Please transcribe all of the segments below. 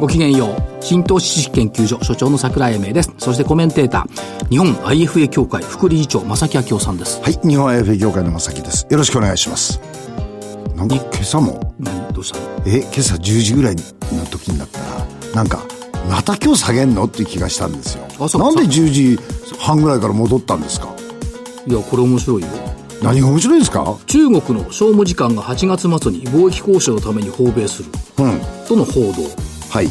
ごきげんよう。新投資知識研究所所長の桜井英明です。そしてコメンテーター日本 IFA 協会副理事長正木明夫さんです。はい、日本 IFA 協会の正木です。よろしくお願いします。なんか今朝も、何？どうしたの？え、今朝10時ぐらいの時になったら、なんか、また今日下げんの？って気がしたんですよ。なんで10時半ぐらいから戻ったんですか？いやこれ面白いよ。何が面白いですか？中国の商務次官が8月末に貿易交渉のために訪米する。うん。との報道はい。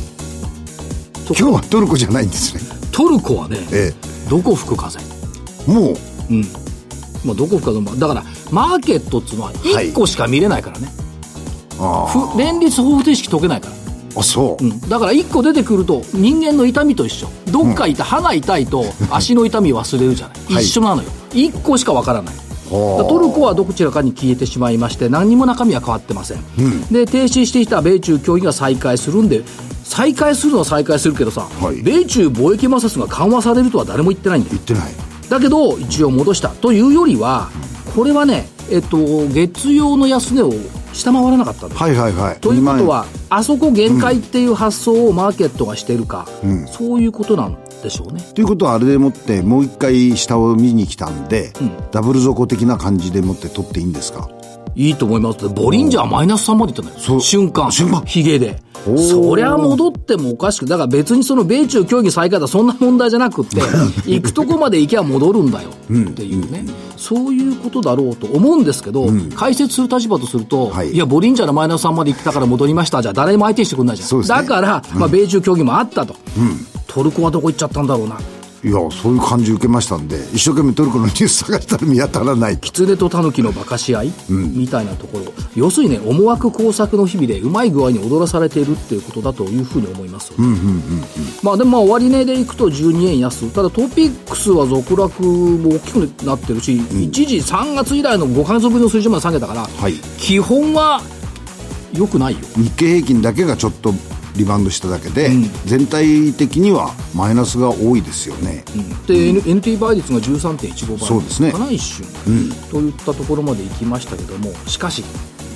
と今日はトルコじゃないんですね。トルコはね、えどこ吹く風？え。もう、うん。まあどこ吹く風もだからマーケットっていうのは1個しか見れないからね、あふ連立方程式解けないから。あ、あ、そう。うん、だから1個出てくると人間の痛みと一緒。どっか痛、歯が痛いと足の痛み忘れるじゃない、はい。一緒なのよ。1個しかわからない。はあ。トルコはどちらかに消えてしまいまして何にも中身は変わってません、で停止していた米中協議が再開するんで再開するのは再開するけどさ、はい米中貿易摩擦が緩和されるとは誰も言ってないんだよ言ってない。だけど一応戻したというよりはこれはねえっと月曜の安値を下回らなかったはいはいはい。ということ今は、あそこ限界っていう発想をマーケットがしてるか、そういうことなんでしょうね。ということはあれでもってもう一回下を見に来たんで、ダブル底的な感じでもって取っていいんですか？いいと思います。ボリンジャーマイナス3までいったんだよ。瞬間。瞬間ヒゲで。そりゃ戻ってもおかしく、だから別にその米中協議再開だそんな問題じゃなくって、行くとこまで行けば戻るんだよっていうね、そういうことだろうと思うんですけど、解説する立場とすると、はいい、や、ボリンジャーのマイナス3まで行ったから戻りました。じゃあ誰も相手にしてくれないじゃん。ねだから、まあ、米中協議もあったと。トルコはどこ行っちゃったんだろうな。いやそういう感じ受けましたんで一生懸命トルコのニュース探したら見当たらない。狐と狸の馬鹿し合？い、みたいなところ。要するにね思惑工作の日々でうまい具合に踊らされているっていうことだというふうに思います、まあでもまあ終値でいくと12円安。ただトピックスは続落も大きくなってるし、一時3月以来の5か月ぶりの水準まで下げたから、はい。基本は良くないよ。日経平均だけがちょっとリバウンドしただけで、全体的にはマイナスが多いですよね、で、N- NT 倍率が13.15倍。そうですね。かな一瞬、といったところまで行きましたけどもしかし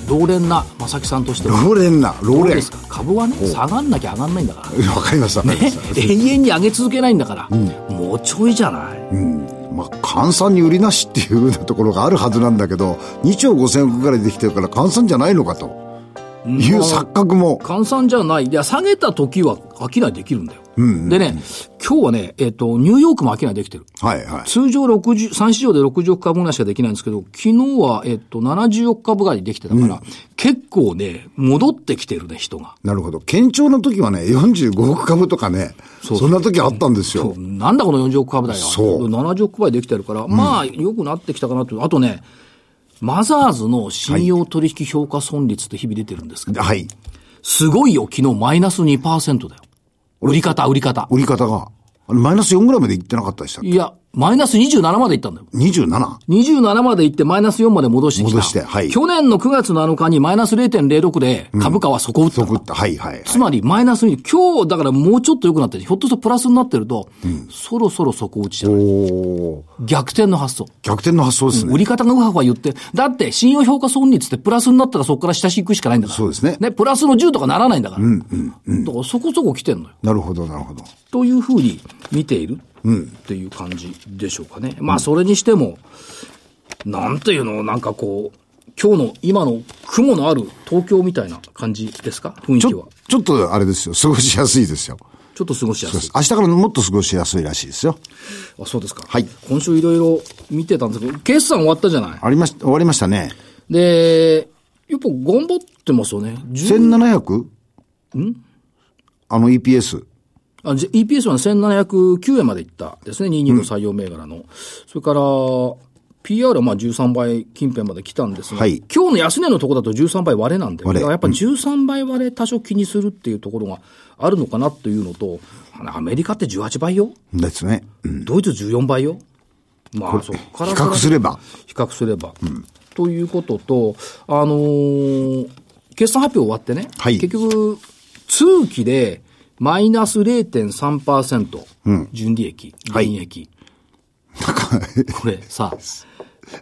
老練な正木さんとしては。ローレンなローレンどうですか？株はね下がんなきゃ上がんないんだから。わかりました。ね。永遠に上げ続けないんだから、もうちょいじゃない、まあ、換算に売りなしっていうふうなところがあるはずなんだけど2兆5000億ぐらいできてるから換算じゃないのかという錯覚も、換算じゃない。いや、下げた時は商いできるんだよ。でね、今日はね、えっ、と、ニューヨークも商いできてる。はいはい通常60、3市場で60億株ぐらいしかできないんですけど、昨日は、えっ、と、70億株ぐらいできてたから、結構ね、戻ってきてるね、人が。なるほど堅調の時はね45億株とかねそんな時あったんですよなんだこの40億株だよ。そう70億倍できてるから、まあ、良くなってきたかなと。あとね、マザーズの信用取引評価損率って日々出てるんですけど、はいすごいよ、昨日マイナス2%だよ。売り方、売り方。売り方があれマイナス4ぐらいまでいってなかったでしたっけ？いや、マイナス27までいったんだよ。27 27まで行ってマイナス4まで戻してきた。戻してはい去年の9月7日にマイナス0.06で株価は底打った。そこったはいはい、はい、つまりマイナスに、今日だからもうちょっと良くなってる。ひょっとするとプラスになってると、そろそろ底打ちじゃない。おー逆転の発想。逆転の発想ですね、売り方がうはうは言って、だって信用評価損率ってプラスになったらそこから下し行くしかないんだから。そうですねね、プラスの10とかならないんだから。だからそこそこ来てんのよ。なるほどなるほどというふうに見ているっていう感じでしょうかね。まあ、それにしても、なんていうの、なんかこう、今日の今の雲のある東京みたいな感じですか？雰囲ち気はょ。ちょっとあれですよ過ごしやすいですよちょっと過ごしやすい。明日からもっと過ごしやすいらしいですよあ、そうですか。はい今週いろいろ見てたんですけど、決算終わったじゃない？ありまし終わりましたねで、やっぱ頑張ってますよね。10 1700? あの EPS あじ EPS は1709円までいったですね、22の採用銘柄の。それから、PR はまあ13倍近辺まで来たんですが、はい。今日の安値のところだと13倍割れなんで、割れ。だからやっぱ13倍割れ多少気にするっていうところがあるのかなっていうのと、アメリカって18倍よ、ですね、うん。ドイツ14倍よ。まあ、そっから比較すれば。比較すれば。ということと、あのー決算発表終わってね、はい。結局、通期でマイナス0.3%、純利益、はい減益。これさ、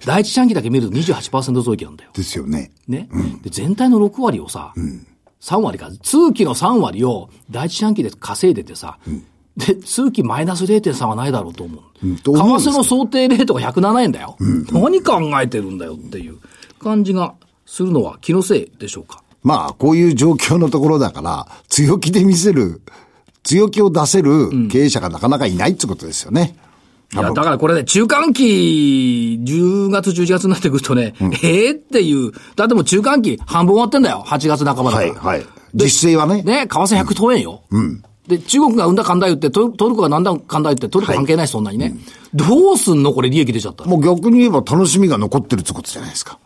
第一四半期だけ見ると28%増益なんだよ。ですよね。ね。で、全体の6割をさ、3割か、通期の3割を第一四半期で稼いでてさ、で、通期マイナス0.3はないだろうと思う。うんですよ替の想定レートが107円だよ。何考えてるんだよっていう感じがするのは気のせいでしょうか？まあ、こういう状況のところだから、強気で見せる、強気を出せる経営者がなかなかいないってことですよね。いや、だからこれね、中間期、10月、11月になってくるとね、ええっていう、だってもう中間期半分終わってんだよ。8月半ばだから。はい、はい。実勢はね。ね、為替100等円よ。で、中国がうんだかんだ言って、トルトルコがなんだかんだ言って、トルコ関係ないし、そんなにね。どうすんのこれ利益出ちゃったら。もう逆に言えば楽しみが残ってるってことじゃないですか。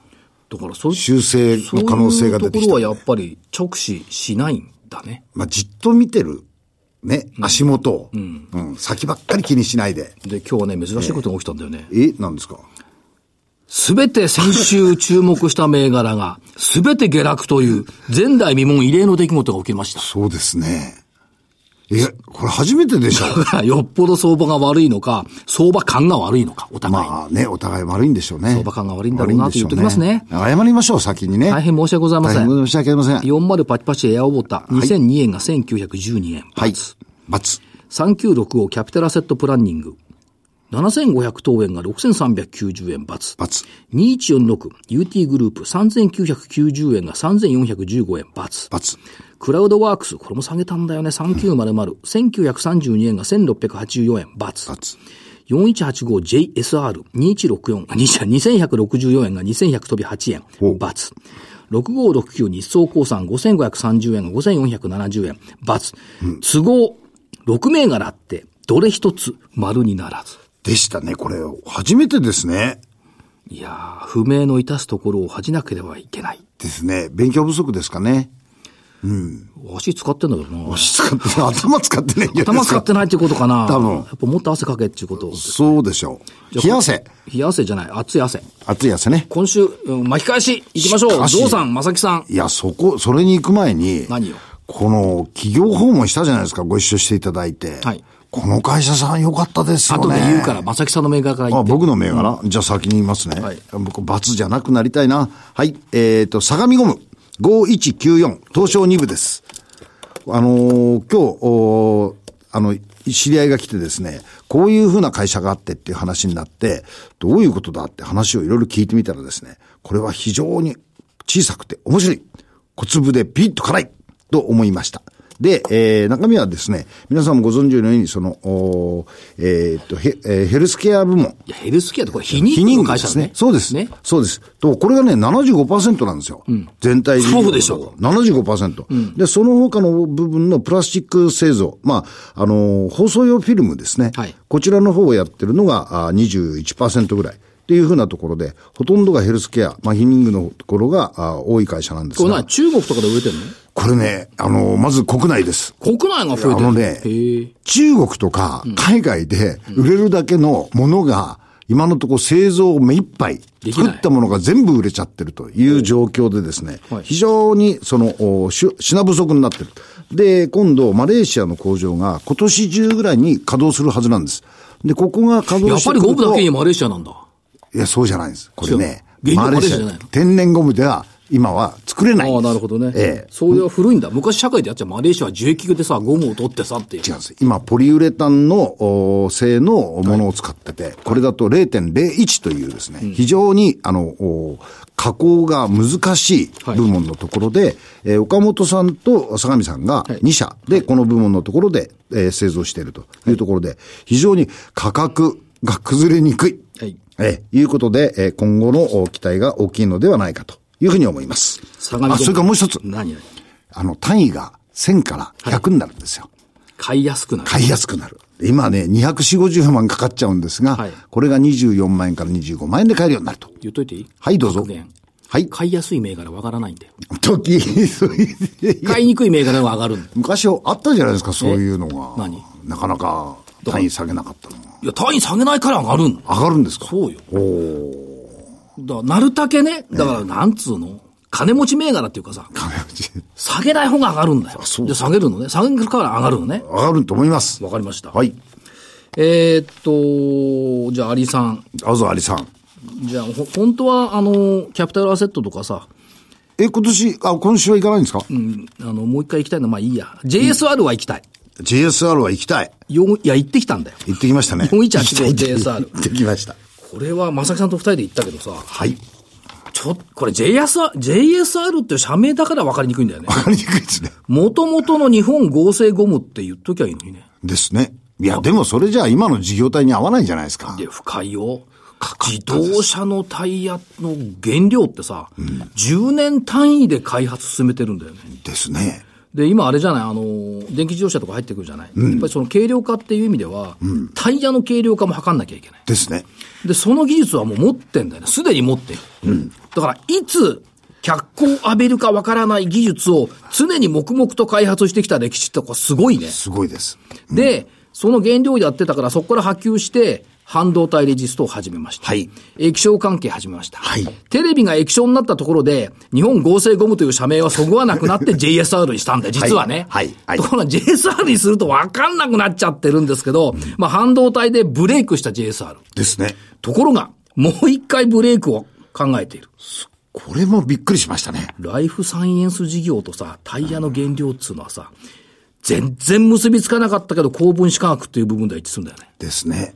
だからそ、修正の可能性が出てきたそういうところはやっぱり直視しないんだね。まあ、じっと見てる、ね、足元を、うん先ばっかり気にしないで。で、今日はね、珍しいことが起きたんだよね。え、なんですか？すべて先週注目した銘柄が、すべて下落という、前代未聞異例の出来事が起きました。そうですね。え、これ初めてでしょ よっぽど相場が悪いのか、相場感が悪いのか、お互いに。まあね、お互い悪いんでしょうね。相場感が悪いんだろうなと言っときますね悪いんでしょう謝りましょう、先にね。大変申し訳ございません。申し訳ありません。40パチパチエアオボタ、2002円が1912円。はい。×。3965キャピタルアセットプランニング。7500等円が6390円×。×。2146 UT グループ3990円が3415円×。×。クラウドワークス、これも下げたんだよね。3900、1932円が1684円×。×。4185JSR、2164、あ、2164円が2100飛び8円、お×。6569日総興産5530円が5470円、×。都合6銘柄あって、どれ一つ丸にならず。でしたね、これ。初めてですね。いやー、不明の致すところを恥じなければいけない。ですね。勉強不足ですかね。足使ってんだけどな。使って、頭使ってない頭。使ってないってことかな。多分やっぱもっと汗かけっていうこと。そうでしょう。冷や汗。冷や汗じゃない、熱い汗。熱い汗ね。今週、うん巻き返し、行きましょう。ゾウさん、まさきさん。いや、そこ、それに行く前に、何よこの企業訪問したじゃないですか、ご一緒していただいて。はいこの会社さん良かったですよね。後で言うから、まさきさんの銘柄から言あ、って。僕の銘柄、じゃあ先に言いますね。はい僕、罰じゃなくなりたいな。はい。えっ、と、相模ゴム、5194、東証2部です。あのー今日、あの、知り合いが来てですね、こういうふうな会社があってっていう話になって、どういうことだって話をいろいろ聞いてみたらですね、これは非常に小さくて面白い。小粒でピッと辛いと思いました。で、えー、中身はですね、皆さんもご存知のように、その、おーえーっと、ヘえーヘルスケア部門、いや、ヘルスケアってこれ、非非認認可ですね可の会社だね。。そうです。ね。そうです。と、これがね、75%なんですよ。全体事業そうでしょう。75%、で、その他の部分のプラスチック製造。まあ、あのー放送用フィルムですね。はいこちらの方をやってるのがあー21%ぐらい。っていうふうなところで、ほとんどがヘルスケア、まあ、ヒニングのところがあー多い会社なんですがこれ何、中国とかで売れてるの？これね、あのーまず国内です。国内が増えてる。あのね。中国とか海外で売れるだけのものが、今のところ製造目いっぱい、作ったものが全部売れちゃってるという状況でですねはい、非常にその、おし品不足になってる。で、今度、マレーシアの工場が今年中ぐらいに稼働するはずなんです。で、ここが稼やっぱり働してくるとゴムだけにマレーシアなんだ。いや、そうじゃないんです。これね、マレーシア天然ゴムでは今は作れないんああ。なるほどね。ええ。そういう古いんだ。昔社会でやっちゃうマレーシアは樹液でさ、ゴムを取ってさっていう。違うんです。今、ポリウレタンのお製のものを使ってて、これだと0.01というですね、非常に、あの、お加工が難しい部門のところで、えー岡本さんと相模さんが2社でこの部門のところで、えー製造しているというところで、非常に価格が崩れにくい。はいえーいうことで、えー今後のお期待が大きいのではないかというふうに思います。あ、それからもう一つ。何？々あの、単位が1000から100になるんですよ。買いやすくなる。買いやすくなる。今ね、240、50万かかっちゃうんですが、はいこれが24万円から25万円で買えるようになると。言っといていい？はい、どうぞ。はい。買いやすい銘柄わからないんだよ。時、そ う買いにくい銘柄が上がる。昔あったじゃないですか、そういうのが。何？なかなか単位下げなかったのが。いや、単位下げないから上がるん上がるんですか？そうよ。だなるたけね、だからなんつうの、金持ち銘柄っていうかさ、金持ち。下げない方が上がるんだよ。そうで、下げるのね。下げるから上がるのね。上がると思います。わかりました。はい。えーっと、じゃあ、アリさん。あずありさん。じゃあ、ほ本当は、あの、キャピタルアセットとかさ、え、今年、あ、今週は行かないんですか、うん、あの、もう一回行きたいのは、まあいいや。JSR は行きたい。?JSR は行きたい。よんいや、行ってきたんだよ。行ってきましたね。4185行って JSR 行ってきました。これは、まさきさんと二人で行ったけどさ、はい。ちょっと、これ JSR、JSR っていう社名だから分かりにくいんだよね。わかりにくいですね。もともとの日本合成ゴムって言っときゃいいのにね。ですね。いや、でもそれじゃあ今の事業体に合わないんじゃないですか。で、深いよ。かかっ自動車のタイヤの原料ってさ、10年単位で開発進めてるんだよね。ですね。で、今あれじゃない、あの、電気自動車とか入ってくるじゃない。やっぱりその軽量化っていう意味では、タイヤの軽量化も測んなきゃいけない。ですね。で、その技術はもう持ってんだよね。すでに持ってる。だから、いつ、脚光を浴びるかわからない技術を常に黙々と開発してきた歴史ってこれすごいね。すごいです。で、その原料やってたから、そこから波及して、半導体レジストを始めました。はい。液晶関係始めました。はいテレビが液晶になったところで、日本合成ゴムという社名はそぐわなくなって JSR にしたんだよ、実はね。はいはいところが JSR にすると分かんなくなっちゃってるんですけど、まあ半導体でブレイクした JSR。ですね。ところが、もう一回ブレイクを考えている。これもびっくりしましたね。ライフサイエンス事業とさ、タイヤの原料っつうのはさ、全然結びつかなかったけど、高分子化学っていう部分では一致するんだよね。ですね。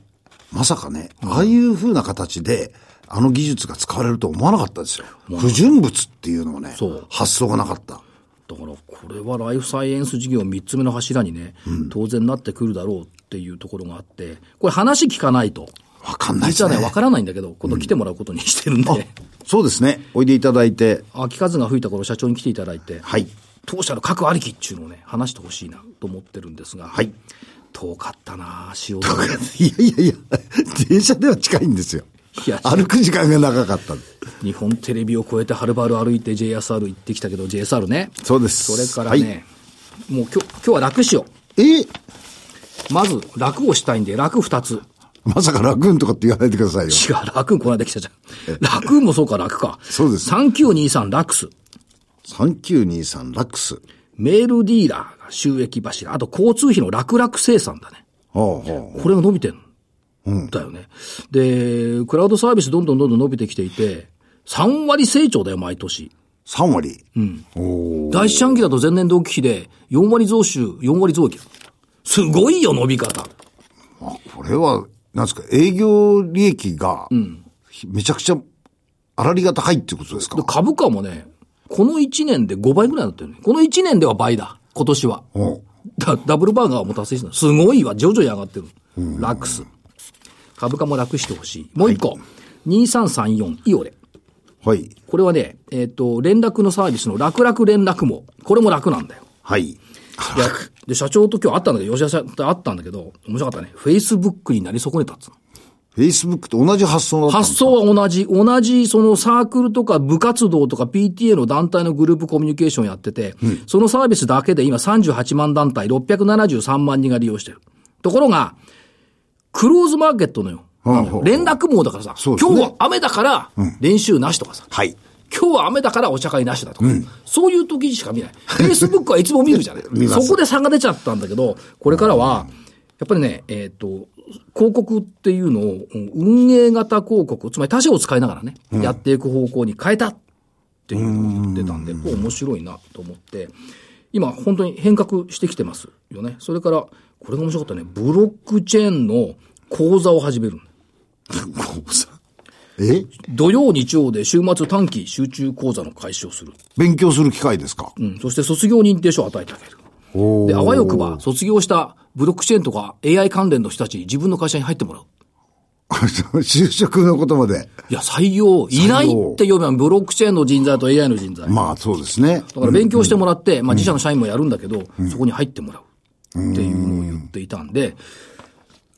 まさかね、ああいう風な形で、あの技術が使われると思わなかったですよ。不純物っていうのをね発想がなかった。だから、これはライフサイエンス事業3つ目の柱にね、当然なってくるだろうっていうところがあって、これ話聞かないと、わかんないですね。実はね、わからないんだけど、今度来てもらうことにしてるんで、そうですね。おいでいただいて、秋風が吹いた頃社長に来ていただいて、はい。当社の核ありきっていうのをね、話してほしいなと思ってるんですが、はい。遠かったな 塩いやいやいや、電車では近いんですよ。いや歩く時間が長かった。日本テレビを越えてはるばる歩いて JSR 行ってきたけど、JSR ね。そうです。それからね、もう今日、今日は楽しよはい。え？う。まず、楽をしたいんで、楽二つ。まさかラクーンとかって言わないでくださいよ。違う、楽ーンこの間来たじゃん。楽ーンもそうか、楽か。そうです3923ラクス。3923ラックス。メールディーラーが収益柱。あと交通費の楽々生産だね。これが伸びてんだよね。で、クラウドサービスどんどんどんどん伸びてきていて、3割成長だよ、毎年。3割？うん。第一四半期だと前年同期比で4割増収、4割増益。すごいよ、伸び方。これは、なんですか、営業利益が、めちゃくちゃ、粗利が高いってことですか？で株価もね、この1年で5倍ぐらいになってるね。この1年では倍だ、今年は。だダブルバーガーも達成したすごいわ、徐々に上がってる。ラックス。株価も楽してほしい。もう一個。2334イオレ。はい。これはね、えっ、と、連絡のサービスの楽々連絡網。これも楽なんだよ。はい。で、で社長と今日会ったんだけど、吉田さんと会ったんだけど、面白かったね。Facebook になり損ねたっつうの。Facebook と同じ発想だった発想は同じ、同じそのサークルとか部活動とか PTA の団体のグループコミュニケーションやってて、そのサービスだけで今38万団体673万人が利用してる。ところが、クローズマーケットのよ。うんうんう。ん連絡網だからさ、ね。今日は雨だから練習なしとかさ、はい。今日は雨だからお茶会なしだとか、そういう時しか見ない。Facebook はいつも見るじゃない。そこで差が出ちゃったんだけど、これからは、やっぱりね、えっ、と、広告っていうのを、うん運営型広告、つまり他社を使いながらね、やっていく方向に変えたっていうのを言ってたんで、これ面白いなと思って、今本当に変革してきてますよね。それから、これが面白かったね、ブロックチェーンの講座を始める。え？土曜日曜で週末短期集中講座の開始をする。勉強する機会ですか？うん。そして卒業認定書を与えてあげる。おで、あわよくば、卒業したブロックチェーンとか AI 関連の人たちに自分の会社に入ってもらう。就職のことまで。いや、採用、いないって読めば、ブロックチェーンの人材と AI の人材。だまあそうですね。から勉強してもらって、まあ自社の社員もやるんだけど、そこに入ってもらう。っていうのを言っていたんで、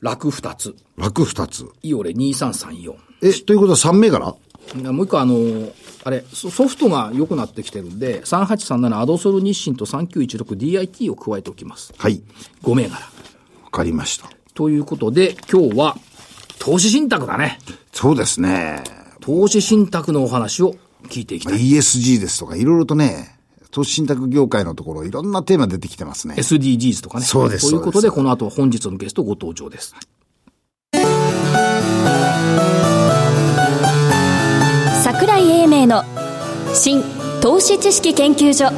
楽二つ。楽二つ。イオレ2334。え、ということは3銘柄もう一個あの、あれ、ソソフトが良くなってきてるんで、3837アドソル日清と 3916DIT を加えておきます。はい。5銘柄。わかりました。ということで、今日は、投資信託だね。そうですね。投資信託のお話を聞いていきたい。ESG ですとか、いろいろとね、投資信託業界のところ、いろんなテーマ出てきてますね。SDGs とかね。そうですということで、この後本日のゲストご登場です。桜井英明の新投資知識研究所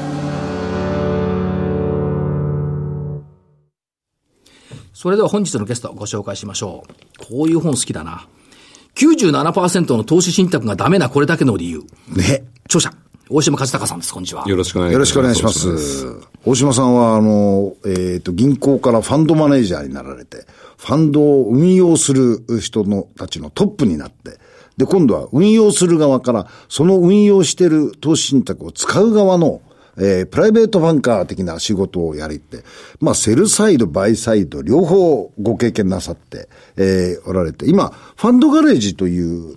それでは本日のゲストをご紹介しましょう。こういう本好きだな。97%の投資信託がダメなこれだけの理由。ね。著者、大島和孝さんです。こんにちは。よろしくお願いよろしくお願いします。大島さんは、あの、えっ、と、銀行からファンドマネージャーになられて、ファンドを運用する人のたちのトップになって、で、今度は運用する側から、その運用している投資信託を使う側の、えープライベートバンカー的な仕事をやりって、まあ、セルサイド、バイサイド、両方ご経験なさって、えーおられて、今、ファンドガレージという、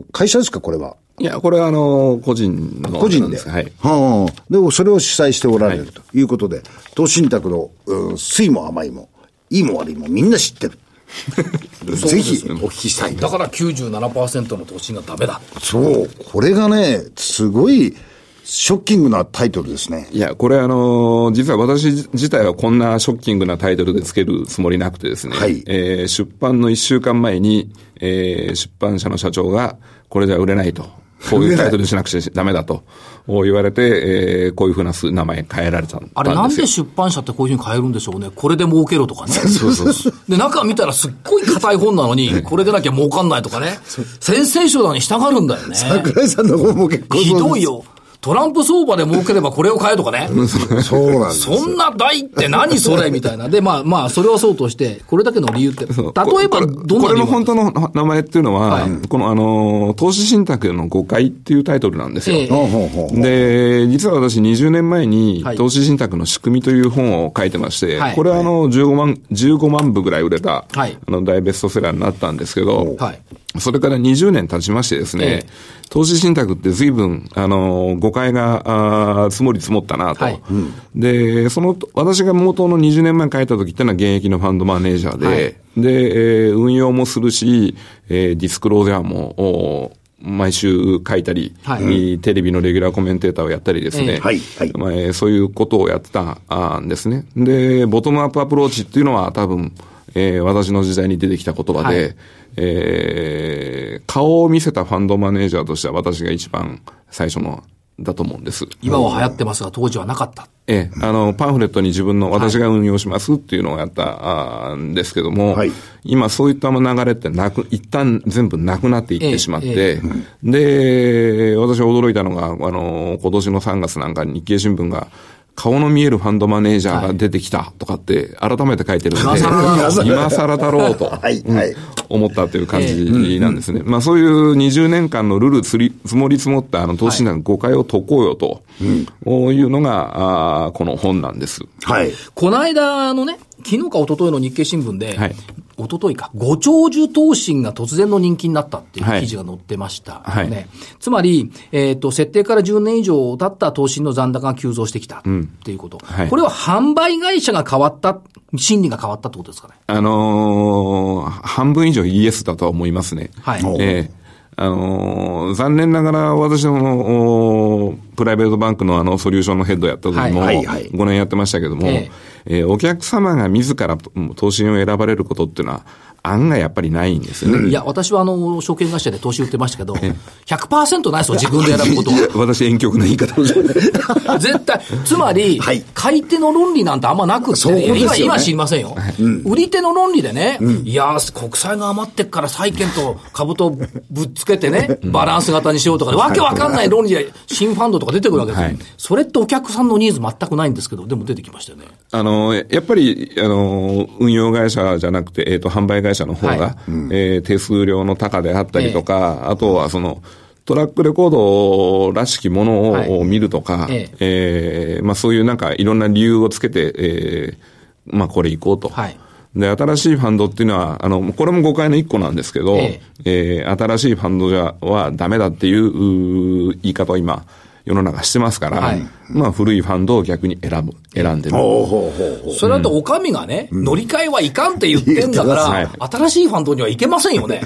う会社ですか、これは？いや、これはあの、個人の。個人で？はい。はあ、でもそれを主催しておられるということで、投資信託の、うん、酸いも甘いも、いいも悪いもみんな知ってる。ぜひお聞きしたいと。だから97%の投資がダメだ。そう、これがね、すごいショッキングなタイトルですね。いや、これあの、実は私自体はこんなショッキングなタイトルでつけるつもりなくてですね。はいえー出版の一週間前に、えー出版社の社長が、これじゃ売れないと。こういうタイトルにしなくちゃダメだと言われて、えーこういうふうなす名前変えられたんですよ。あれなんで出版社ってこういうふうに変えるんでしょうね。これで儲けろとかね。そうそうそう。で、中見たらすっごい硬い本なのに、これでなきゃ儲かんないとかね。センセーショナルに従うんだよね。桜井さんの方も結構ひどい。よ。トランプ相場で儲ければこれを買えとかね。そうなんですよ。そんな大って何それみたいな。で、まあまあ、それはそうとして、これだけの理由って、例えばこれどんな理由これの本当の名前っていうのは、はい。このあの、投資信託の誤解っていうタイトルなんですよ。で、実は私20年前にはい、投資信託の仕組みという本を書いてまして、はい。これはあの、15万、15万部ぐらい売れた、はい。あの、大ベストセラーになったんですけど、はい。それから20年経ちましてですね、ええ。投資信託って随分、あの、誤解が、あー積もり積もったなと。はい。で、その、私が元の20年前に書いた時ってのは現役のファンドマネージャーで、はい。で、えー運用もするし、えーディスクローザーも、お毎週書いたり、はい。テレビのレギュラーコメンテーターをやったりですね、ええはい。はい。まあえーそういうことをやってたんですね。で、ボトムアップアプローチっていうのは多分、えー私の時代に出てきた言葉で、はい。えー顔を見せたファンドマネージャーとしては私が一番最初のだと思うんです。今は流行ってますが、当時はなかった。ええ、あの、パンフレットに自分の、私が運用しますっていうのをやった、んですけども、はい。今そういった流れってなく、一旦全部なくなっていってしまって、えで、私驚いたのが、あの、今年の3月なんかに日経新聞が、顔の見えるファンドマネージャーが出てきたとかって改めて書いてるんで、今更だろう今更だろうと。思ったという感じなんですね。まあそういう20年間のルールつり積もり積もったあの投資なん誤解を解こうよと、いうのが、あーこの本なんです。はい。この間のね、昨日か一昨日の日経新聞で、はい。一昨日か、ご長寿投信が突然の人気になったっていうはい。記事が載ってました。はい。ね、つまり、えっ、と、設定から10年以上経った投信の残高が急増してきたっていうこと。はい。これは販売会社が変わった、心理が変わったってことですかね？あのー半分以上イエスだとは思いますね。はい。ええ。あのー残念ながら私のおプライベートバンクのあのソリューションのヘッドやった時も、はい。はい。はい。5年やってましたけども、えええーお客様が自ら投資を選ばれることっていうのは案外やっぱりないんですよね。いや、私はあの、証券会社で投資売ってましたけど、100%ないですよ、自分で選ぶことは。私、遠曲な言い方絶対、つまり、はい買い手の論理なんてあんまなくって、ね今、今知りませんよ。売り手の論理でね、いやー、国債が余ってっから債券と株とぶっつけてね、バランス型にしようとか、わけわかんない論理で新ファンドとか出てくるわけですよ。はいそれってお客さんのニーズ全くないんですけど、でも出てきましたよね。あの、やっぱり、あの、運用会社じゃなくて、えっ、と、販売会社の方が、はい。えー手数料の高であったりとか、あとはその、トラックレコードらしきものはい。を見るとか、ええ。ーまあそういうなんかいろんな理由をつけて、えーまあこれ行こうと。はい。で、新しいファンドっていうのは、あの、これも誤解の一個なんですけど、え。えー新しいファンドじゃ、はダメだっていううー言い方を今、世の中してますから、はい。まあ古いファンドを逆に選ぶ、選んでる。ほうほうほうほう。それだとお上がね、乗り換えはいかんって言ってんだから、はい。新しいファンドにはいけませんよね。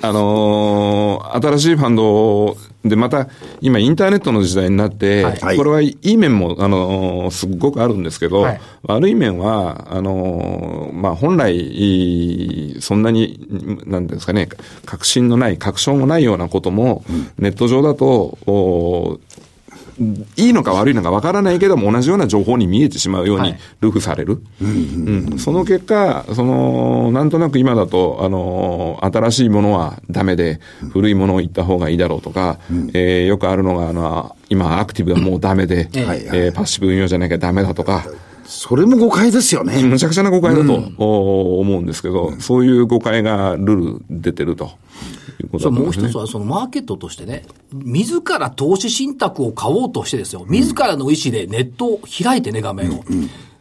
あのの、新しいファンドで、また、今インターネットの時代になって、はい。これはいい面も、あの、すっごくあるんですけど、はい。悪い面は、あの、まあ、本来、そんなに、なんですかね、確信のない、確証もないようなことも、ネット上だと、おいいのか悪いのかわからないけども、同じような情報に見えてしまうようにはい。ルフされる。うんその結果、その、なんとなく今だと、あの、新しいものはダメで、古いものを言った方がいいだろうとか、えーよくあるのが、あの、今アクティブはもうダメで、ええ。はいえーパッシブ運用じゃなきゃダメだとか、それも誤解ですよね。むちゃくちゃな誤解だと、お思うんですけど、そういう誤解がルール出てると。いうことそれもう一つは、そのマーケットとしてね、自ら投資信託を買おうとしてですよ、自らの意思でネットを開いてね、画面を。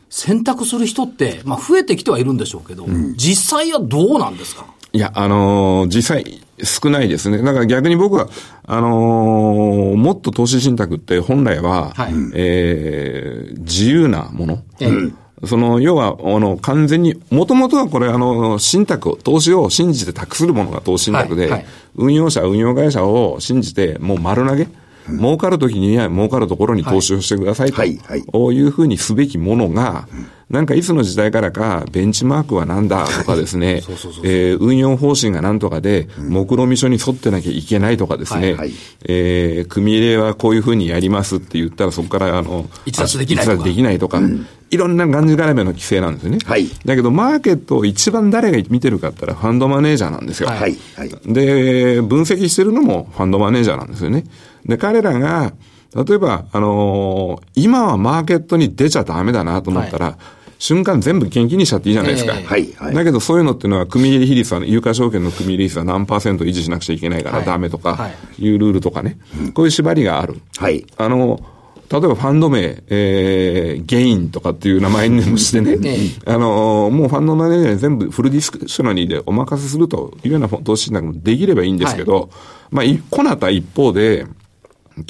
選択する人って、まあ増えてきてはいるんでしょうけど、実際はどうなんですか？いや、あのー実際少ないですね。だから逆に僕は、あのーもっと投資信託って本来は、はいえー自由なもの。ええその、要は、あの、完全に、もともとはこれ、あの、信託を、投資を信じて託するものが投資信託で、はいはい運用者、運用会社を信じて、もう丸投げ、儲かるときには儲かるところに投資をしてくださいと、はい。はい。こういうふうにすべきものが、なんかいつの時代からか、ベンチマークはなんだとかですね、えー運用方針がなんとかで、目論見書に沿ってなきゃいけないとかですね、はい。はい。えー組入れはこういうふうにやりますって言ったら、そこから、あの、逸脱できないとか。できないとか、いろんながんじがらめの規制なんですよね。はい。だけど、マーケットを一番誰が見てるかって言ったら、ファンドマネージャーなんですよ。はいはい。はい。で、分析してるのもファンドマネージャーなんですよね。で、彼らが、例えば、あのー今はマーケットに出ちゃダメだなと思ったら、瞬間全部現金にしちゃっていいじゃないですか。ええ。はい。はい。だけどそういうのっていうのは、組入れ比率は、有価証券の組入れ比率は何パーセント維持しなくちゃいけないからはい。ダメとかはい、いうルールとかね、こういう縛りがある。はい。あの、例えばファンド名、えー、ゲインとかっていう名前にもしてね、え。あの、もうファンドマネージャーに全部フルディスクショナリーでお任せするというような投資信託もできればいいんですけど、まあ、いこなた一方で、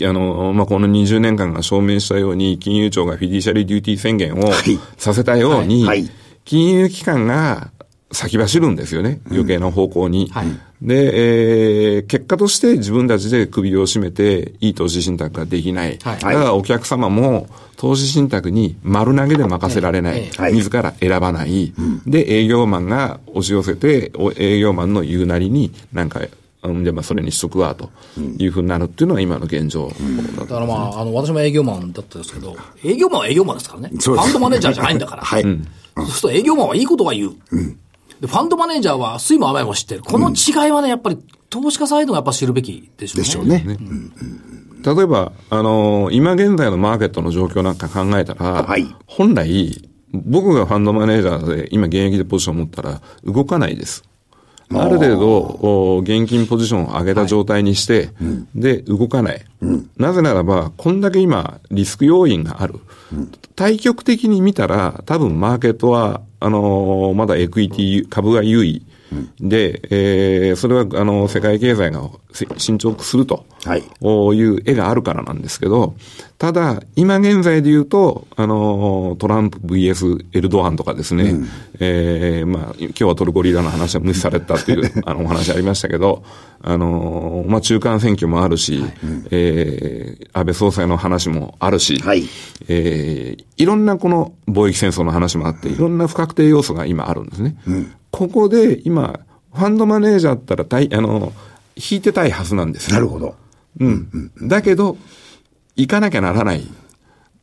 あの、まあ、この20年間が証明したように、金融庁がフィディシャリーデューティー宣言をはいさせたように、はいはい金融機関が先走るんですよね。余計な方向に。はいで、えー結果として自分たちで首を絞めて、いい投資信託ができない。はいだからお客様も投資信託に丸投げで任せられない。自ら選ばない。で、営業マンが押し寄せて、お営業マンの言うなりになんか、うん、じゃあまあそれにしとくわ、というふうになるっていうのが今の現状だとだからまあ、あの、私も営業マンだったんですけど、営業マンは営業マンですからね。ファンドマネージャーじゃないんだから。はい。そうすると営業マンはいいことが言う。で、ファンドマネージャーは酸いも甘いも知ってる。この違いはね、やっぱり投資家サイドがやっぱ知るべきでしょうね。でしょうね。例えば、あのー今現在のマーケットの状況なんか考えたら、はい本来、僕がファンドマネージャーで今現役でポジションを持ったら動かないです。ある程度、お現金ポジションを上げた状態にして、で、動かない、なぜならば、こんだけ今、リスク要因がある。対極的に見たら、多分マーケットは、あのーまだエクイティ株が優位。で、えーそれは、あの、世界経済がせ進捗すると。はい。いう絵があるからなんですけど、ただ、今現在で言うと、あの、トランプ VS エルドアンとかですね、えーまあ、今日はトルコリーダーの話は無視されたっていう、あの、お話ありましたけど、あの、まあ、中間選挙もあるし、えー安倍総裁の話もあるし、はい。えーいろんなこの貿易戦争の話もあって、いろんな不確定要素が今あるんですね。ここで今、ファンドマネージャーだったらたい、あの、引いてたいはずなんですよ。なるほど。うん。だけど、行かなきゃならない。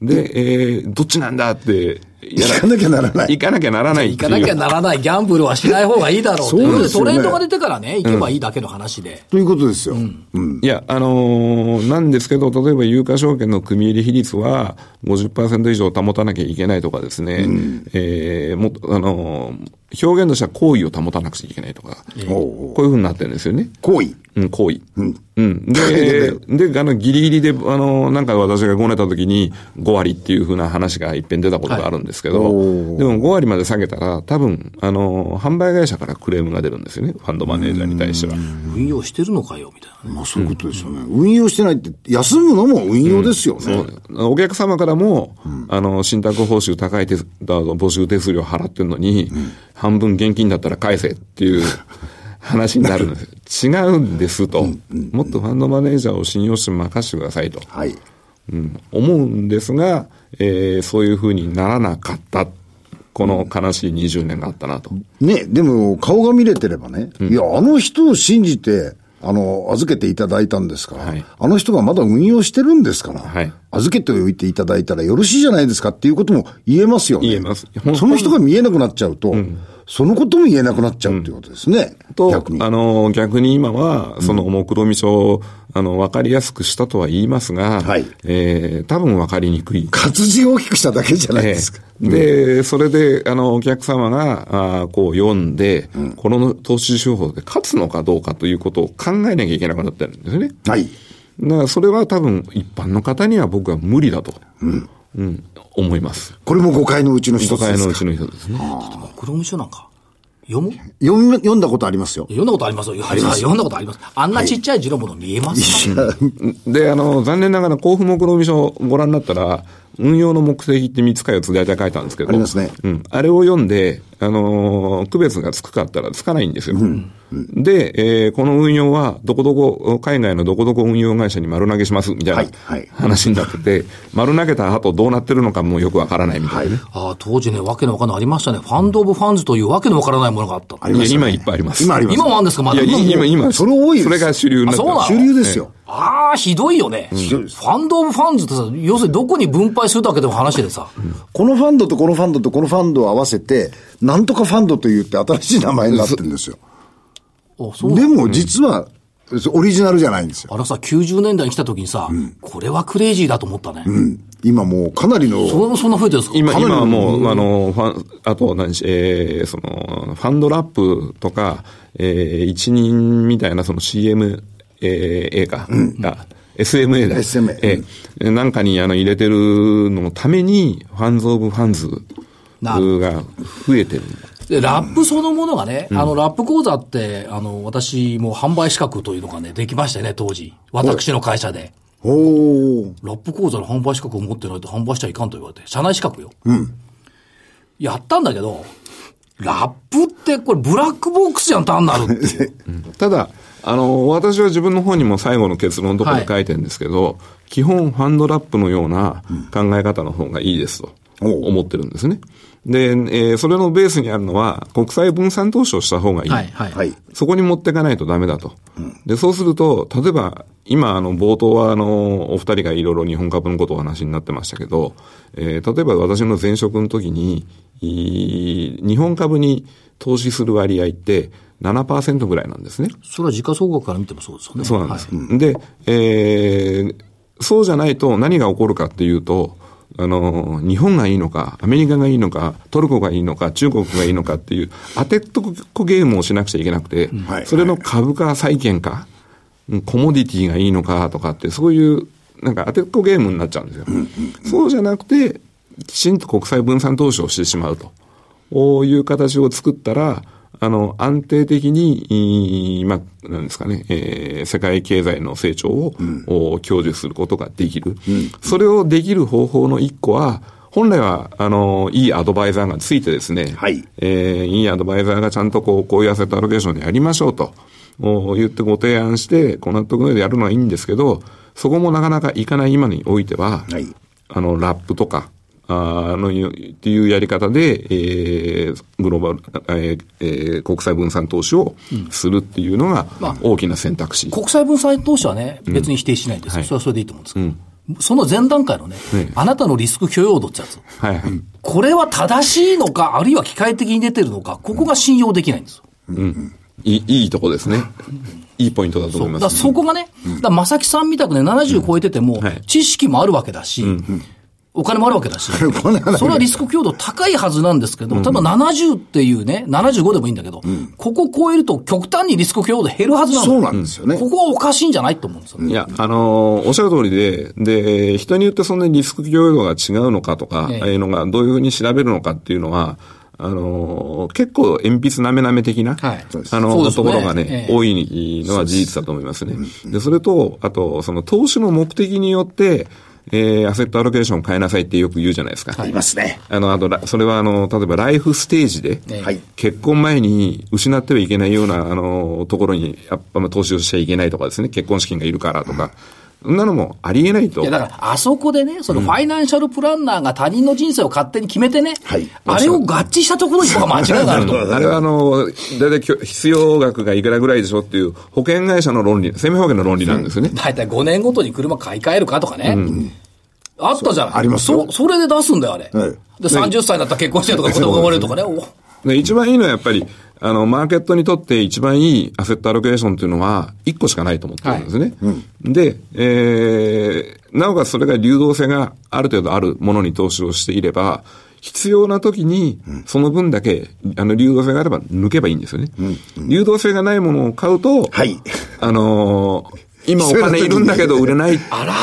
で、えー、どっちなんだって、や行かなきゃならない行かなきゃならない。行かなきゃならないギャンブルはしない方がいいだろうというそうですよねトレンドが出てからね、行けばいいだけの話で。ということですよ。うん。いや、あのーなんですけど、例えば有価証券の組入れ比率は50%以上保たなきゃいけないとかですね、えーもあのー表現としては行為を保たなくちゃいけないとか、こういうふうになってるんですよね。行為。うん、行為。うん。うん。で、で、あの、ギリギリで、あの、なんか私がごねた時に5割っていうふうな話が一遍出たことがあるんですけど、はいおーでも5割まで下げたら、多分、あの、販売会社からクレームが出るんですよね。ファンドマネージャーに対しては。運用してるのかよ、みたいなね。まあそういうことですよね。運用してないって、休むのも運用ですよね。そうお客様からも、あの、信託報酬高い手募集手数料払ってるのに、半分現金だったら返せっていう 話になるんです。違うんですと、もっとファンドマネージャーを信用して任せてくださいと。はい。うん、思うんですが、えーそういうふうにならなかった。この悲しい20年があったなと。ね、でも顔が見れてればね、いや、あの人を信じて、あの、預けていただいたんですから、はい。あの人がまだ運用してるんですから、はい。預けておいていただいたらよろしいじゃないですかっていうことも言えますよね。言えます。その人が見えなくなっちゃうと、そのことも言えなくなっちゃうっていうことですね。と、逆に。あの、逆に今は、その目論見書を、あの、わかりやすくしたとは言いますが、はいえー多分わかりにくい。活字を大きくしただけじゃないですか。ええで、それで、あの、お客様が、あーこう読んで、この投資手法で勝つのかどうかということを考えなきゃいけなくなってるんですね。はい。だから、それは多分、一般の方には僕は無理だと、うん思います。これも誤解のうちの一都つですか？会のうちの一つですね。黒務書なんか。読む？読ん読んだことありますよ。読んだことありますよ。あります。読んだことあります。あんなちっちゃい字のもの見えますか、で、あの、残念ながら、交付目論見書をご覧になったら、運用の目的って3つか4つ大体書いたんですけど。ありますねうん。あれを読んで、あのー区別がつくかったらつかないんですよ。で、えーこの運用は、どこどこ、海外のどこどこ運用会社に丸投げします、みたいなはいはい話になってて、丸投げた後どうなってるのかもよくわからないみたいなね。ああ、当時ね、わけのわかんないありましたね。ファンドオブファンズというわけのわからないものがあった。ありますよね今いっぱいあります。今あります。今もあるんですか、まだ。いや、今、今、それ多いそれが主流になそう主流ですよ。ああ、ひどいよね。ファンドオブファンズってさ、要するにどこに分配するだけでも話でさ。このファンドとこのファンドとこのファンドを合わせて、なんとかファンドと言って新しい名前になってるんですよ。あそうなのでも実は、オリジナルじゃないんですよ。あのさ、90年代に来た時にさ、これはクレイジーだと思ったね。うん。今もうかなりの、それもそんな増えてるんですか？今、今はもう、あの、ファン、あと何し、えー、その、ファンドラップとか、えー、一人みたいなその CM、えー、映画が、SMA だ。SMA えーなんかにあの入れてるのために、ファンズ・オブ・ファンズが増えてる。で、ラップそのものがね、あの、ラップ講座って、あの、私も販売資格というのがね、できましたよね、当時。私の会社で。おー。ラップ講座の販売資格を持ってないと販売しちゃいかんと言われて、社内資格よ。うん。やったんだけど、ラップってこれブラックボックスじゃん、単なる。ただ、あの、私は自分の方にも最後の結論のところで書いてるんですけど、基本ファンドラップのような考え方の方がいいですと思ってるんですね。で、えーそれのベースにあるのは、国際分散投資をした方がいい。はい、はい。はい。そこに持っていかないとダメだと。で、そうすると、例えば、今、あの、冒頭は、あの、お二人がいろいろ日本株のことをお話になってましたけど、えー例えば私の前職の時に、い日本株に投資する割合って7%ぐらいなんですね。それは時価総額から見てもそうですよね。そうなんです。はいで、えーそうじゃないと何が起こるかっていうと、あの、日本がいいのか、アメリカがいいのか、トルコがいいのか、中国がいいのかっていう、当てっとこゲームをしなくちゃいけなくて、はいそれの株価債券か、うんコモディティがいいのかとかって、そういう、なんか当てっこゲームになっちゃうんですよ。そうじゃなくて、きちんと国際分散投資をしてしまうと。こういう形を作ったら、あの、安定的に、まあ、なんですかね、えー世界経済の成長を、お享受することができる。それをできる方法の一個は、本来は、あの、いいアドバイザーがついてですね、はい。えーいいアドバイザーがちゃんとこう、こういうアセットアロケーションでやりましょうと、お言ってご提案して、こう納得の上でやるのはいいんですけど、そこもなかなかいかない今においては、はい。あの、ラップとか、あの、っていうやり方で、えー、グローバル、えーえー国際分散投資をするっていうのがまあ大きな選択肢。国際分散投資はね、別に否定しないんですよ。はいそれはそれでいいと思うんですけど、その前段階のね、ねあなたのリスク許容度ってやつ。はいはい。これは正しいのか、あるいは機械的に出てるのか、ここが信用できないんですよ。いい、いいとこですね。いいポイントだとそう。だから思います。そこがね、だ正木さんみたくね、70超えててもはい、知識もあるわけだし、お金もあるわけだし、それはリスク強度高いはずなんですけど、多分70っていうね、75でもいいんだけど、ここ超えると極端にリスク強度減るはずなの。そうなんですよね。ここはおかしいんじゃないと思うんですよ。いや、あのーおっしゃる通りで、で、人によってそんなにリスク許容度が違うのかとか、ええ。ああいうのがどういうふうに調べるのかっていうのは、あのー結構鉛筆なめなめ的な、はい。あのところがね、ええ。多いのは事実だと思いますね。で、それと、あと、その投資の目的によって、えー、アセットアロケーション変えなさいってよく言うじゃないですか。ありますね。あの、あと、それはあの、例えばライフステージで、はい。結婚前に失ってはいけないような、あの、ところに、やっぱまあ投資をしちゃいけないとかですね、結婚資金がいるからとか、そんなのもありえないと。いや、だから、あそこでね、そのファイナンシャルプランナーが他人の人生を勝手に決めてね、はいあれを合致したところに僕は間違いがあると。あれはあの、だいたい必要額がいくらぐらいでしょっていう保険会社の論理、生命保険の論理なんですよね。大体5年ごとに車買い替えるかとかね。あったじゃない。ありますよそ、それで出すんだよ、あれ。はいで、30歳になったら結婚してとか子供が生まれるとかね。おで一番いいのはやっぱり、あの、マーケットにとって一番いいアセットアロケーションっていうのは、1個しかないと思ってるんですね。で、えー、なおかつそれが流動性がある程度あるものに投資をしていれば、必要な時に、その分だけ、あの、流動性があれば抜けばいいんですよね。流動性がないものを買うと、はい。あのー今お金いるんだけど売れないっていう、あら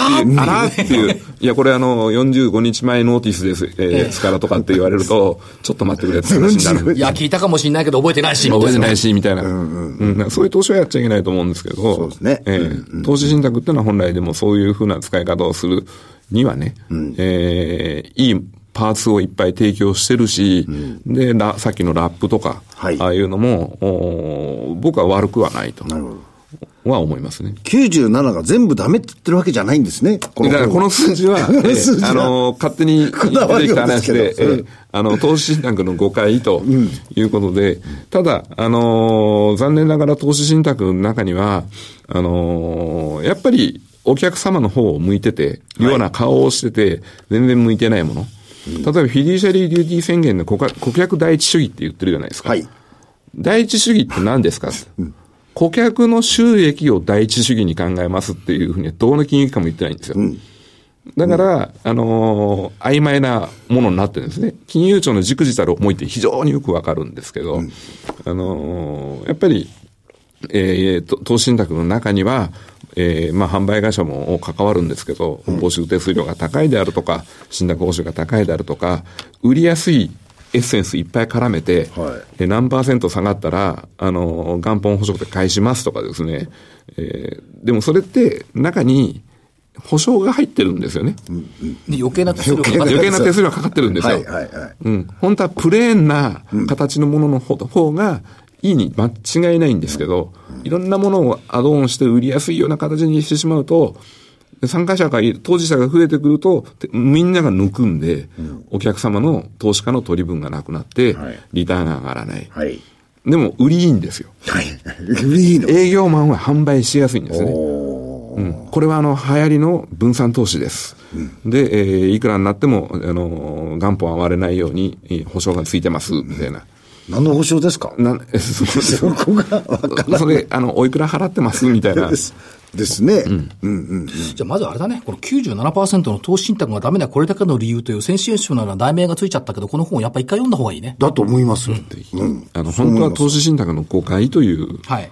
ー。っていう、いや、これあの、45日前ノーティスです、えー、ですからとかって言われると、ちょっと待ってくれって話になる。いや、聞いたかもしれないけど覚えてないし、みたいな覚えてないし、みたいな。うんなんかそういう投資はやっちゃいけないと思うんですけど、そうですね。えー投資信託っていうのは本来でもそういうふうな使い方をするにはね、えーいいパーツをいっぱい提供してるし、で、ラさっきのラップとか、はい。ああいうのも、お僕は悪くはないと。なるほど。は思いますね。97が全部ダメって言ってるわけじゃないんですね。こだからこの数字は、えーあの、勝手に出てきた話で、でえーあの、投資信託の誤解ということで、ただ、あのー残念ながら投資信託の中には、あのーやっぱりお客様の方を向いてて、ような顔をしてて、全然向いてないもの。例えば、フィデューシャリーデューティー宣言で顧客第一主義って言ってるじゃないですか。はい。第一主義って何ですか、顧客の収益を第一主義に考えますっていうふうにはどの金融機関も言ってないんですよ。だから、あのー曖昧なものになってるんですね。金融庁のじくじたる思いって非常によくわかるんですけど、あのーやっぱり、えーと投資信託の中には、えーまあ、販売会社も関わるんですけど、報酬手数料が高いであるとか、信託報酬が高いであるとか、売りやすいエッセンスいっぱい絡めて、はいえー何パーセント下がったら、あのー元本保証で返しますとかですね、えーでもそれって中に保証が入ってるんですよね。で余計な手数料がかかって余計な手数料がかかってるんですよ。はいはいはい。うん。本当はプレーンな形のものの方方がいいに間違いないんですけど、いろんなものをアドオンして売りやすいような形にしてしまうと、参加者が当事者が増えてくると、てみんなが抜くんで、お客様の投資家の取り分がなくなってはい、リターンが上がらない。はい。でも、売りいいんですよ。はい。いいの？営業マンは販売しやすいんですね。うんこれはあの、流行りの分散投資です。で、えーいくらになっても、あの、元本は割れないように、えー保証がついてます、みたいな。何の保証ですか？なそそこがわからそれ、あの、おいくら払ってますみたいなないで。す。ですね。うんうん。じゃあまずあれだね、この97%の投資信託がダメなこれだけの理由というセンセーショナルな題名がついちゃったけど、この本をやっぱ一回読んだ方がいいね。だと思います。うん。あの、本当は投資信託の誤解という、はい。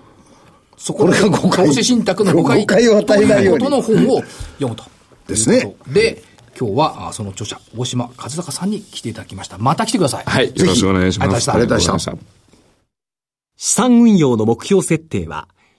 そここれが誤解投資信託の誤解。誤解を与えないようにとの本を読むと。ですねで、今日はあその著者、大島和孝さんに来ていただきました。また来てください。はい、よろしくお願いします。ありがとうございましたありがとうございま資産運用の目標設定は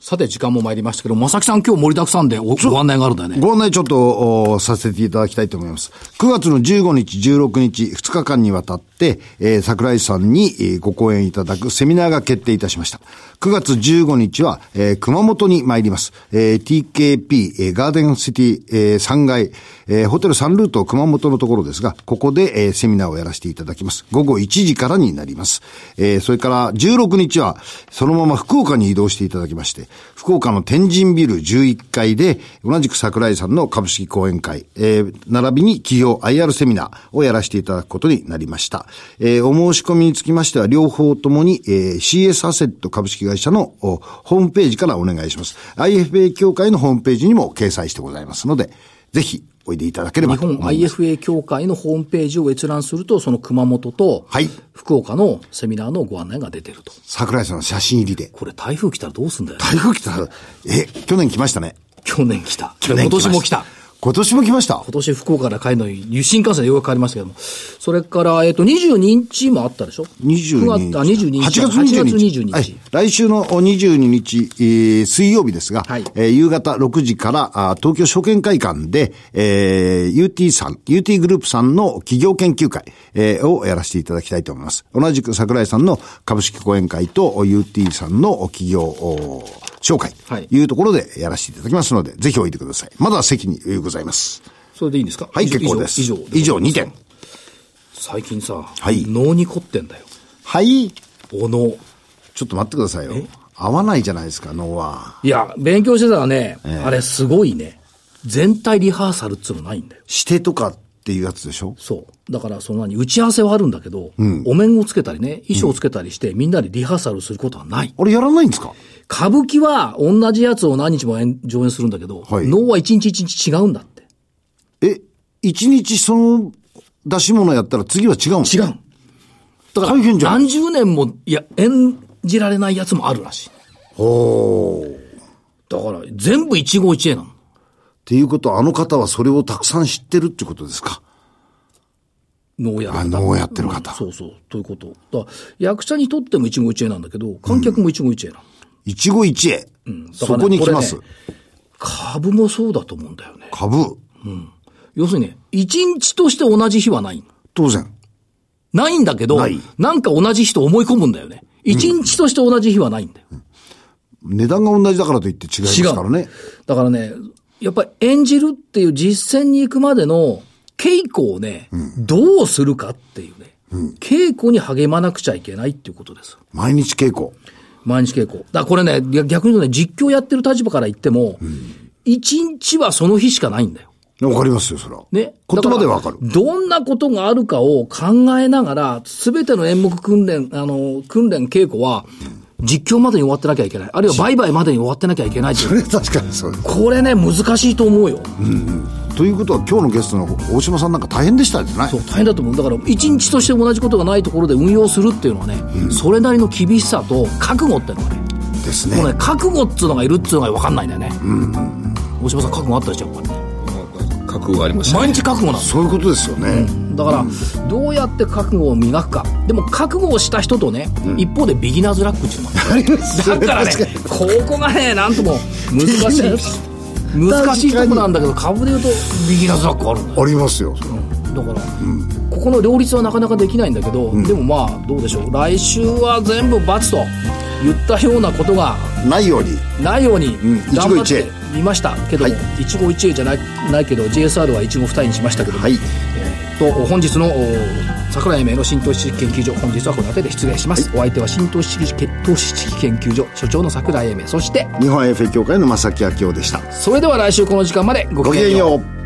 さて、時間も参りましたけど、正木さん今日盛りだくさんでおご案内があるんだよね。ご案内ちょっとおさせていただきたいと思います。9月の15日、16日、2日間にわたって、えー桜井さんに、えーご講演いただくセミナーが決定いたしました。9月15日は、えー熊本に参ります。えー TKP、えーガーデンシティ、えー3階、えーホテル3ルート熊本のところですが、ここで、えーセミナーをやらせていただきます。午後1時からになります。えーそれから16日は、そのまま福岡に移動していただきまして、福岡の天神ビル11階で、同じく桜井さんの株式講演会、えー並びに企業 IR セミナーをやらせていただくことになりました。えーお申し込みにつきましては、両方ともに、えー CS アセット株式会社のホームページからお願いします。IFA 協会のホームページにも掲載してございますので、ぜひおいでいただければ日本と思います。IFA 協会のホームページを閲覧すると、その熊本とはい、福岡のセミナーのご案内が出てると。桜井さんの写真入りで。これ台風来たらどうすんだよ。台風来たら、え、去年来ましたね。去年来た。去年今年も来。た今年も来ました？今年福岡から帰るのに、新幹線でようやく帰りましたけども。それから、えっ、と、22日もあったでしょ？22 9月あ、22日。8月22日。8月22日。はい。来週の22日、えー水曜日ですが、はいえー夕方6時からあ東京証券会館で、えー UT さん、UT グループさんの企業研究会、えーをやらせていただきたいと思います。同じく桜井さんの株式講演会と UT さんの企業お紹介、はいというところでやらせていただきますので、ぜひおいでください。まだ席に余裕ございます。それでいいんですか？はい、結構です。以上。以上2点。。最近さ、はい脳に凝ってんだよ。はい。お脳。ちょっと待ってくださいよ。合わないじゃないですか、脳は。いや、勉強してたらね、ええあれすごいね。全体リハーサルっつうのないんだよ。してとかっていうやつでしょ？そう。だから、その何、打ち合わせはあるんだけど、お面をつけたりね、衣装をつけたりして、みんなでリハーサルすることはない。あれやらないんですか？歌舞伎は同じやつを何日も演上演するんだけど、はい能は一日一日違うんだって。え、一日その出し物やったら次は違うの違う。だから、大変じゃん何十年も、いや、演じられないやつもあるらしい。おー。っだから、全部一期一会なの。ていうことは、あの方はそれをたくさん知ってるってことですか？能やあ能をやってる方うんそうそう。ということ。だ役者にとっても一期一会なんだけど、観客も一期一会なの。一期一会。だからねそこに来ます。ね株もそうだと思うんだよね。株。要するにね、一日として同じ日はないの。当然。ないんだけどない、なんか同じ日と思い込むんだよね。一日として同じ日はないんだよ。値段が同じだからといって違いますからね。だからね、やっぱり演じるっていう実践に行くまでの稽古をね、どうするかっていうね、稽古に励まなくちゃいけないっていうことです。毎日稽古。毎日稽古。だこれね、逆逆に言うとね、実況やってる立場から言っても、一、日はその日しかないんだよ。わかりますよ、それは。ね。言葉でわかる。どんなことがあるかを考えながら、すべての演目訓練、あの、訓練稽古は、実況までに終わってなきゃいけない。あるいは売買までに終わってなきゃいけないいうそれは確かにそうです。これね、難しいと思うよ。ということは、今日のゲストの大島さんなんか大変でしたじゃないそう、大変だと思う。だから、一日として同じことがないところで運用するっていうのはね、それなりの厳しさと覚悟っていうのがね、ですねこ。のね、覚悟っつうのがいるっつうのが分かんないんだよね。大島さん覚悟あったでしょ、これね。覚悟ありました、毎ね。日覚悟なんそういうことですよね。だから、どうやって覚悟を磨くか。でも、覚悟をした人とね、一方でビギナーズラックっていうのがある だからね、ここがね、なんとも難しい。難しいとこなんだけど、株で言うとビギナーズラックあるんだよ。ありますよ。だから、ここの両立はなかなかできないんだけど、でもまあ、どうでしょう。来週は全部×と言ったようなことがないように。ないようにん。頑張って一期一会みましたけども、はい。一期一会じゃないないけど JSR は一期二会にしましたけども、はい。えーと本日のお桜井英明の新投資知識研究所本日はこの辺りで失礼します、お相手は新投資知識投資知識研究所所長の桜井英明そして日本 FA 協会の正木明夫でした。それでは来週この時間までごごきげんよう。